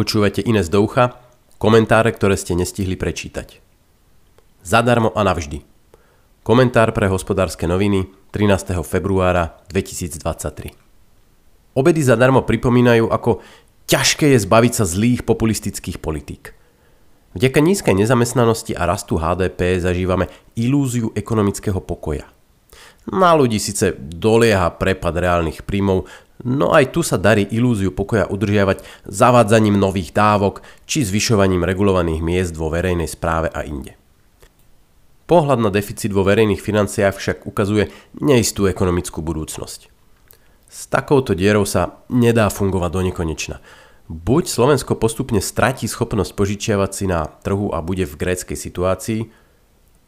Počúvate Ines do ucha, komentáre, ktoré ste nestihli prečítať. Zadarmo a navždy. Komentár pre hospodárske noviny 13. februára 2023. Obedy zadarmo pripomínajú, ako ťažké je zbaviť sa zlých populistických politík. Vďaka nízkej nezamestnanosti a rastu HDP zažívame ilúziu ekonomického pokoja – na ľudí síce dolieha prepad reálnych príjmov, no aj tu sa darí ilúziu pokoja udržiavať zavádzaním nových dávok či zvyšovaním regulovaných miest vo verejnej správe a inde. Pohľad na deficit vo verejných financiách však ukazuje neistú ekonomickú budúcnosť. S takouto dierou sa nedá fungovať do nekonečna. Buď Slovensko postupne stratí schopnosť požičiavať si na trhu a bude v gréckej situácii,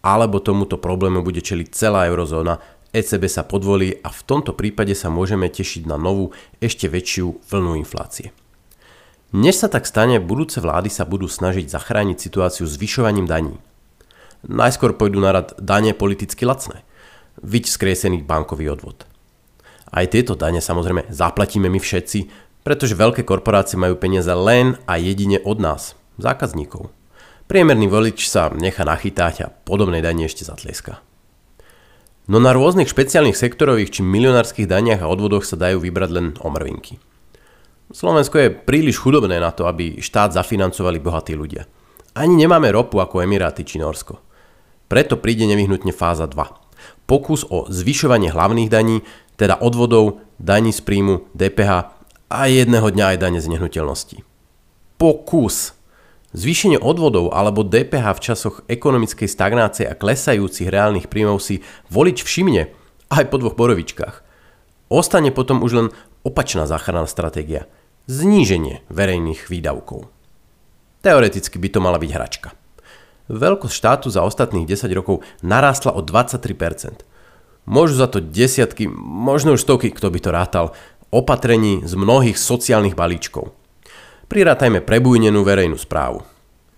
alebo tomuto problému bude čeliť celá eurozóna ECB sa podvolí a v tomto prípade sa môžeme tešiť na novú, ešte väčšiu vlnu inflácie. Než sa tak stane, budúce vlády sa budú snažiť zachrániť situáciu zvyšovaním daní. Najskôr pôjdu na rad dane politicky lacné, vyť skriesený bankový odvod. Aj tieto dane samozrejme zaplatíme my všetci, pretože veľké korporácie majú peniaze len a jedine od nás, zákazníkov. Priemerný volič sa nechá nachytať a podobnej dani ešte zatlieska. No na rôznych špeciálnych sektorových či milionárskych daniach a odvodoch sa dajú vybrať len omrvinky. Slovensko je príliš chudobné na to, aby štát zafinancovali bohatí ľudia. Ani nemáme ropu ako Emiráty či Norsko. Preto príde nevyhnutne fáza 2. Pokus o zvyšovanie hlavných daní, teda odvodov, daní z príjmu, DPH a jedného dňa aj dane z nehnuteľnosti. Pokus! Zvýšenie odvodov alebo DPH v časoch ekonomickej stagnácie a klesajúcich reálnych príjmov si volič všimne aj po dvoch borovičkách. Ostane potom už len opačná záchranná stratégia. Zníženie verejných výdavkov. Teoreticky by to mala byť hračka. Veľkosť štátu za ostatných 10 rokov narástla o 23%. Môžu za to desiatky, možno už stovky, kto by to rátal, opatrení z mnohých sociálnych balíčkov – Prirátajme prebujnenú verejnú správu,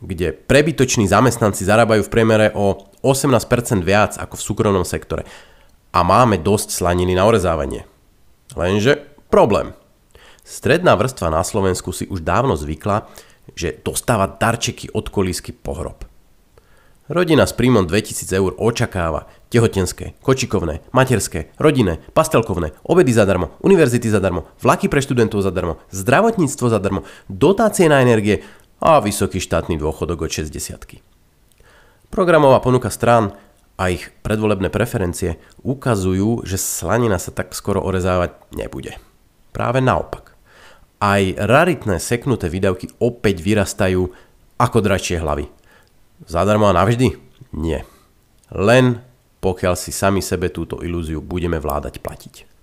kde prebytoční zamestnanci zarábajú v priemere o 18% viac ako v súkromnom sektore a máme dosť slaniny na orezávanie. Lenže problém. Stredná vrstva na Slovensku si už dávno zvykla, že dostáva darčeky od kolísky pohrob. Rodina s príjmom 2000 eur očakáva tehotenské, kočikovné, materské, rodinné, pastelkovné, obedy zadarmo, univerzity zadarmo, vlaky pre študentov zadarmo, zdravotníctvo zadarmo, dotácie na energie a vysoký štátny dôchodok od 60 Programová ponuka strán a ich predvolebné preferencie ukazujú, že slanina sa tak skoro orezávať nebude. Práve naopak. Aj raritné seknuté výdavky opäť vyrastajú ako dračie hlavy – Zadarmo a navždy? Nie. Len pokiaľ si sami sebe túto ilúziu budeme vládať platiť.